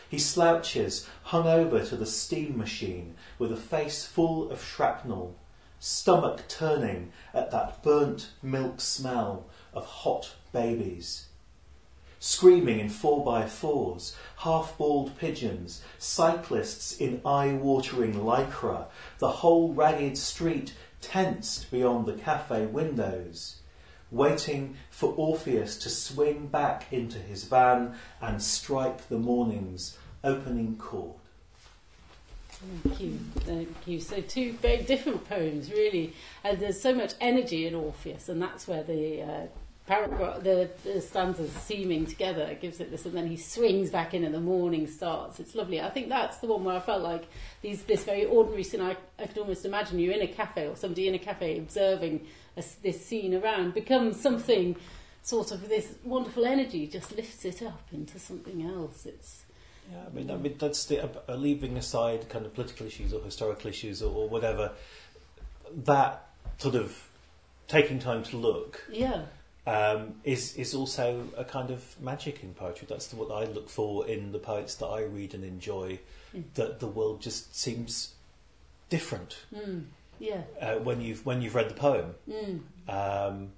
He slouches, hung over to the steam machine, with a face full of shrapnel, stomach turning at that burnt milk smell of hot babies. Screaming in four by fours, half bald pigeons, cyclists in eye watering lycra, the whole ragged street tensed beyond the cafe windows waiting for Orpheus to swing back into his van and strike the morning's opening chord. Thank you, thank you. So two very different poems, really, and there's so much energy in Orpheus, and that's where the uh, paragraph, the, the stanzas seaming together gives it this, and then he swings back in and the morning starts. It's lovely. I think that's the one where I felt like these this very ordinary scene. I, I could almost imagine you in a cafe or somebody in a cafe observing a, this scene around becomes something sort of this wonderful energy just lifts it up into something else. It's yeah, I mean, I mean that's the, uh, leaving aside kind of political issues or historical issues or, or whatever. That sort of taking time to look, yeah, um, is is also a kind of magic in poetry. That's the, what I look for in the poets that I read and enjoy. Mm. That the world just seems different. Mm. Yeah. Uh, when you've when you've read the poem. Mm. Um,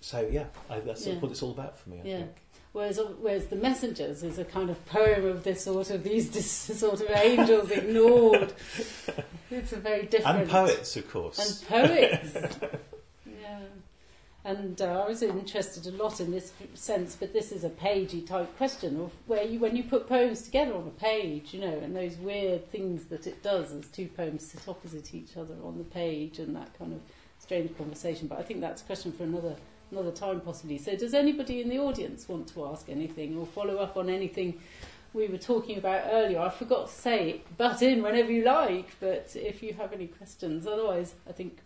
so yeah, I, that's yeah. what it's all about for me. I yeah. Think. Whereas, whereas the messengers is a kind of poem of this sort of these sort of angels ignored. It's a very different and poets, of course, and poets. yeah, and uh, I was interested a lot in this sense, but this is a pagey type question of where you when you put poems together on a page, you know, and those weird things that it does as two poems sit opposite each other on the page, and that kind of strange conversation. But I think that's a question for another another time possibly. So does anybody in the audience want to ask anything or follow up on anything we were talking about earlier? I forgot to say, butt in whenever you like, but if you have any questions, otherwise I think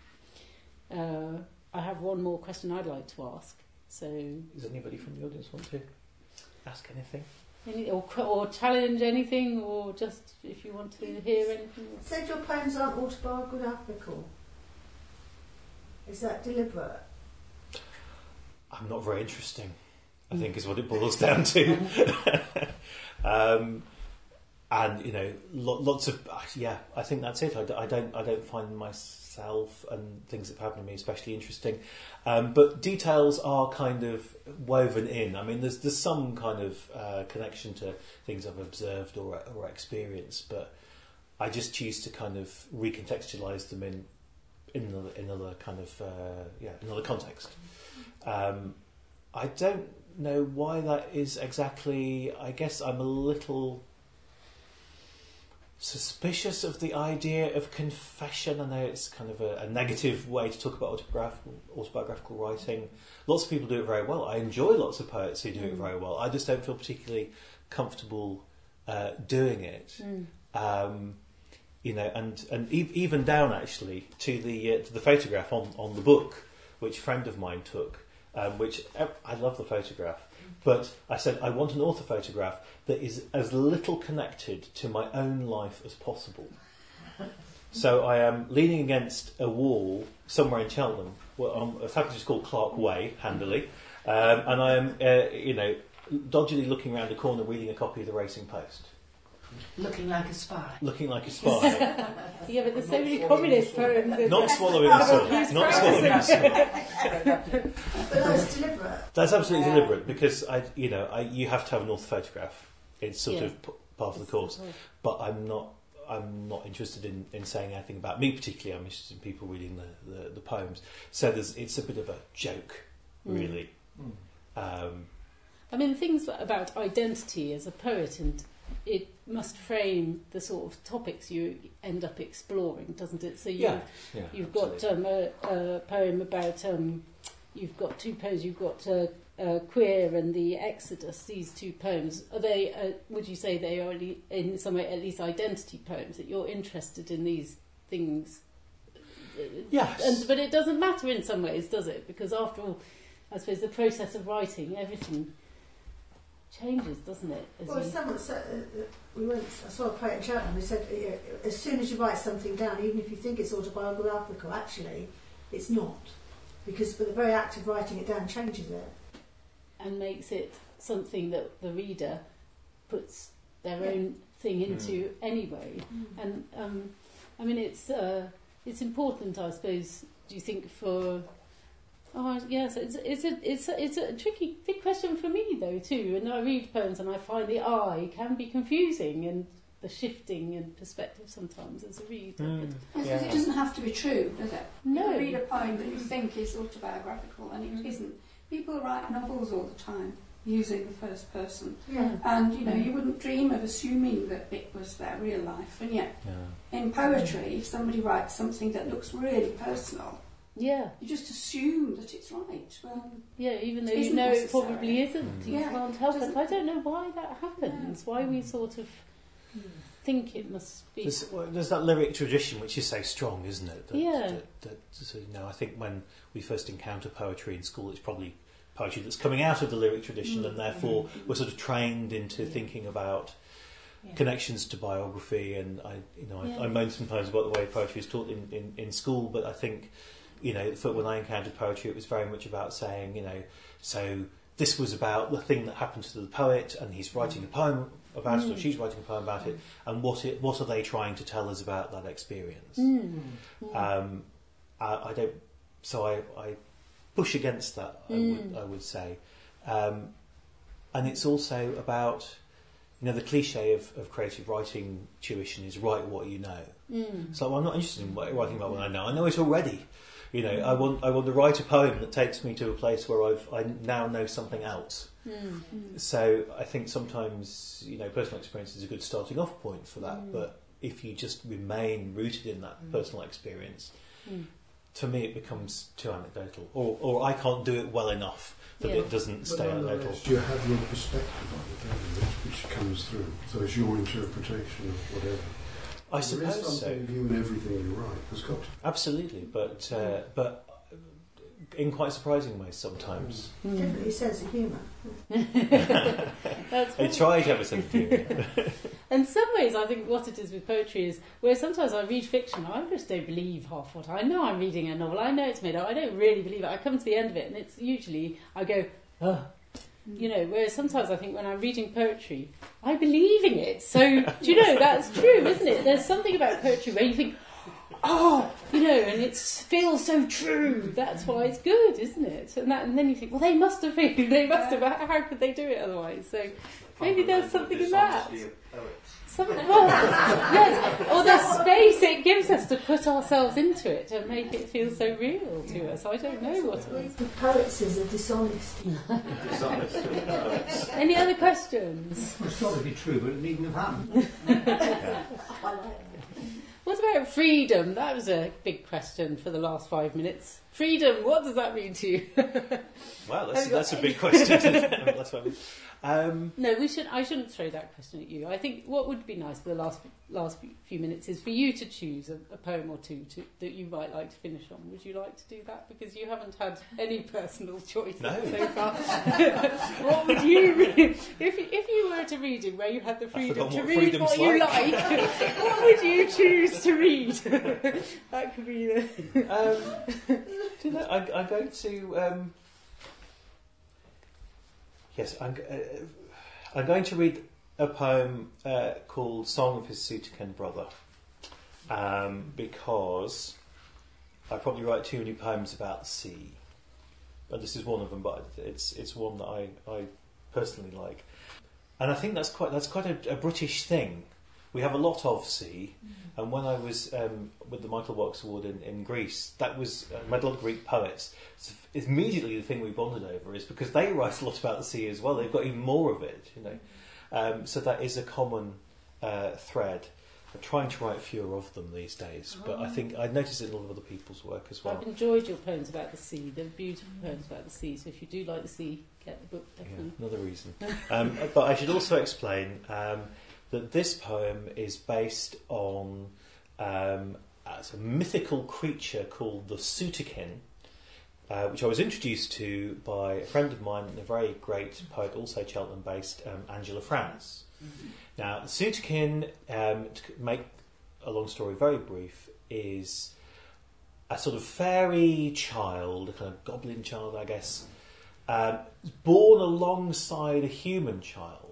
uh, I have one more question I'd like to ask. So does anybody from the audience want to ask anything? Any, or, or challenge anything, or just if you want to hear anything. Said your poems aren't autobiographical. Is that deliberate? I'm not very interesting. I think is what it boils down to. um, and you know, lots of yeah. I think that's it. I, I, don't. I don't find myself and things that happen to me especially interesting. Um, but details are kind of woven in. I mean, there's there's some kind of uh, connection to things I've observed or or experienced, but I just choose to kind of recontextualize them in in another, in another kind of uh, yeah another context. Um, I don't know why that is exactly. I guess I'm a little suspicious of the idea of confession. I know it's kind of a, a negative way to talk about autobiographical, autobiographical, writing. Lots of people do it very well. I enjoy lots of poets who do mm. it very well. I just don't feel particularly comfortable uh, doing it. Mm. Um, you know, and and e- even down actually to the uh, to the photograph on on the book, which a friend of mine took um, which uh, I love the photograph. But I said, I want an author photograph that is as little connected to my own life as possible. So I am leaning against a wall somewhere in Cheltenham. Well, um, it's just called Clarke Way, handily. Um, and I am, uh, you know, dodgily looking around a corner reading a copy of the Racing Post. Looking like a spy. Looking like a spy. yeah, but there's so many communist poems. Not swallowing a sword. Not swallowing a sword. but that's deliberate. That's absolutely yeah. deliberate because I, you know, I, you have to have an author photograph. It's sort yeah. of p- part of the course. But I'm not. I'm not interested in, in saying anything about me particularly. I'm interested in people reading the, the, the poems. So there's, it's a bit of a joke, mm. really. Mm. Um, I mean, things about identity as a poet and it must frame the sort of topics you end up exploring, doesn't it? So you've, yeah, yeah, you've got um, a, a, poem about, um, you've got two poems, you've got uh, uh, Queer and the Exodus, these two poems. Are they, uh, would you say they are in some way at least identity poems, that you're interested in these things? Yes. And, but it doesn't matter in some ways, does it? Because after all, I suppose the process of writing, everything changes, doesn't it? well, you... someone said, uh, uh, we went, I saw a poet in Cheltenham who said, as soon as you write something down, even if you think it's autobiographical, actually, it's not. Because the very act of writing it down changes it. And makes it something that the reader puts their yeah. own thing into mm. anyway. Mm. And, um, I mean, it's, uh, it's important, I suppose, do you think, for Oh yes, it's it's a it's a, it's a tricky big question for me though too. And I read poems and I find the I can be confusing and the shifting and perspective sometimes as a reader. Mm. Yeah. It doesn't have to be true, does it? No. You read a poem that you think is autobiographical and it mm. isn't. People write novels all the time using the first person. Yeah. And you know, you wouldn't dream of assuming that it was their real life. And yet yeah. in poetry, if somebody writes something that looks really personal, Yeah, You just assume that it's right. Well, yeah. Even though It you isn't know it probably isn't, you Yeah, can't help it. I don't know why that happens. Why we sort of think it must be. There's, well, there's that lyric tradition which is so strong, isn't it? That, Yeah. That, that, so, you know, I think when we first encounter poetry in school, it's probably poetry that's coming out of the lyric tradition, and mm-hmm. therefore mm-hmm. we're sort of trained into thinking about Yeah. connections to biography. And I, you know, Yeah. I, I moan sometimes about the way poetry is taught in, in, in school, but I think, you know, for when I encountered poetry, it was very much about saying, you know, so this was about the thing that happened to the poet, and he's writing a poem about it, or Mm. she's writing a poem about it, and what it, what are they trying to tell us about that experience? Mm. Um, I, I don't. So I, I push against that. I would, Mm. I would say, um, and it's also about you know the cliche of, of creative writing tuition is write what you know. Mm. So I'm not interested in writing about what I know. I know it already. You know, I want I want to write a poem that takes me to a place where I've I now know something else. Mm. So I think sometimes you know personal experience is a good starting off point for that. Mm. But if you just remain rooted in that Mm. personal experience, Mm. to me it becomes too anecdotal, or or I can't do it well enough that Yeah. it doesn't But stay anecdotal. nonetheless, you have your perspective on it, don't which, which comes through. So it's your interpretation of whatever. I there is suppose so. something of you in everything you write. There's got to Absolutely, but uh, but in quite surprising ways sometimes. Mm. Definitely sense of humour. That's I right. try to have a sense of humour. In some ways, I think what it is with poetry is where sometimes I read fiction, I just don't believe half what I know. I'm reading a novel, I know it's made up, I don't really believe it. I come to the end of it, and it's usually I go, oh, you know. Whereas sometimes I think when I'm reading poetry, I believe in it. So do you know that's true, isn't it? There's something about poetry where you think, oh, you know, and it feels so true. That's why it's good, isn't it? And that, and then you think, well, they must have been, they must have. How could they do it otherwise? So maybe there's something in that. Something, well, yes, or the space it gives us to put ourselves into it and make it feel so real to us. I don't know what it is. The poets is a dishonest. Any other questions? It's probably true, but it needn't have happened. I. What about freedom? That was a big question for the last five minutes. Freedom, what does that mean to you? Well, that's, that's a big question. that's what I mean. Um, No, we should. I shouldn't throw that question at you. I think what would be nice for the last last few minutes is for you to choose a, a poem or two to, that you might like to finish on. Would you like to do that? Because you haven't had any personal choices No. so far. what would you read if if you were to read it where you had the freedom to read what you like. like? what would you choose to read? that could be the. um, do you know, I, I'm going to. Um, yes, I'm, uh, I'm going to read a poem uh, called "Song of His Sooterkin Brother," um, because I probably write too many poems about the sea, but this is one of them. But it's it's one that I, I personally like, and I think that's quite that's quite a, a British thing. We have a lot of sea, and when I was um, with the Michael Marks Award in, in Greece, that was uh, I met a lot of Greek poets. So immediately, the thing we bonded over is because they write a lot about the sea as well. They've got even more of it, you know. Um, so that is a common uh, thread. I'm trying to write fewer of them these days, but I think I notice it in a lot of other people's work as well. I've enjoyed your poems about the sea. They're beautiful poems about the sea. So if you do like the sea, get the book Yeah, another reason. Um, but I should also explain um, that this poem is based on um, a mythical creature called the Sooterkin, uh, which I was introduced to by a friend of mine, a very great poet, also Cheltenham based, um, Angela France. Now, the Sooterkin, um, to make a long story very brief, is a sort of fairy child, a kind of goblin child, I guess, um, born alongside a human child,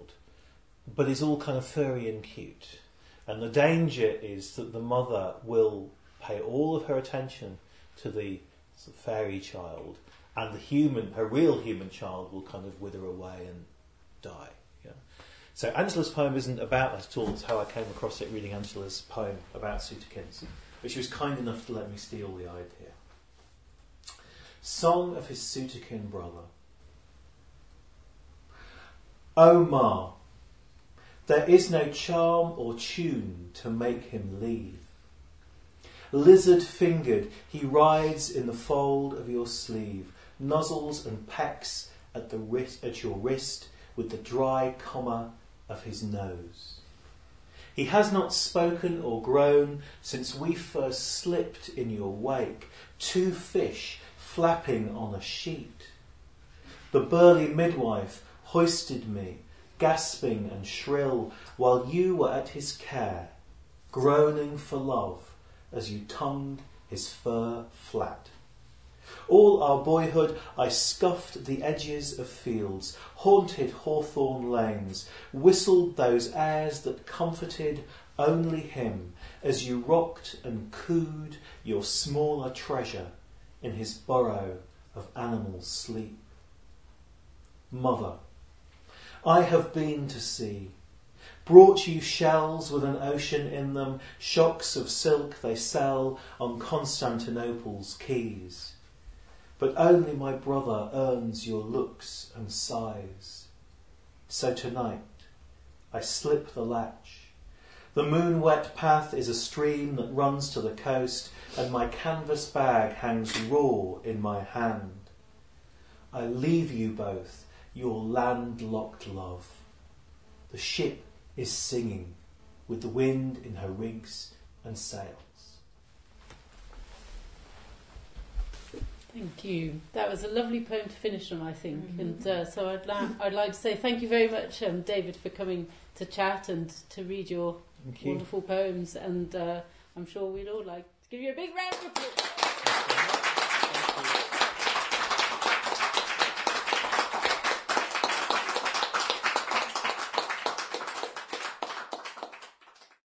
but is all kind of furry and cute. And the danger is that the mother will pay all of her attention to the fairy child, and the human, her real human child, will kind of wither away and die. Yeah. So Angela's poem isn't about that at all. It's how I came across it reading Angela's poem about Sooterkins. But she was kind enough to let me steal the idea. Song of his Sooterkin brother. O Ma, there is no charm or tune to make him leave. Lizard fingered, he rides in the fold of your sleeve, nuzzles and pecks at, the wrist, at your wrist with the dry comma of his nose. He has not spoken or grown since we first slipped in your wake, two fish flapping on a sheet. The burly midwife hoisted me, gasping and shrill, while you were at his care, groaning for love as you tongued his fur flat. All our boyhood I scuffed the edges of fields, haunted hawthorn lanes, whistled those airs that comforted only him as you rocked and cooed your smaller treasure in his burrow of animal sleep. Mother, I have been to sea, brought you shells with an ocean in them, shocks of silk they sell on Constantinople's quays. But only my brother earns your looks and sighs. So tonight I slip the latch. The moon wet path is a stream that runs to the coast, and my canvas bag hangs raw in my hand. I leave you both, your landlocked love. The ship is singing with the wind in her rigs and sails. Thank you. That was a lovely poem to finish on, I think. Mm-hmm. And uh, so I'd, la- I'd like to say thank you very much, um, David, for coming to chat and to read your wonderful poems. And uh, I'm sure we'd all like to give you a big round of applause.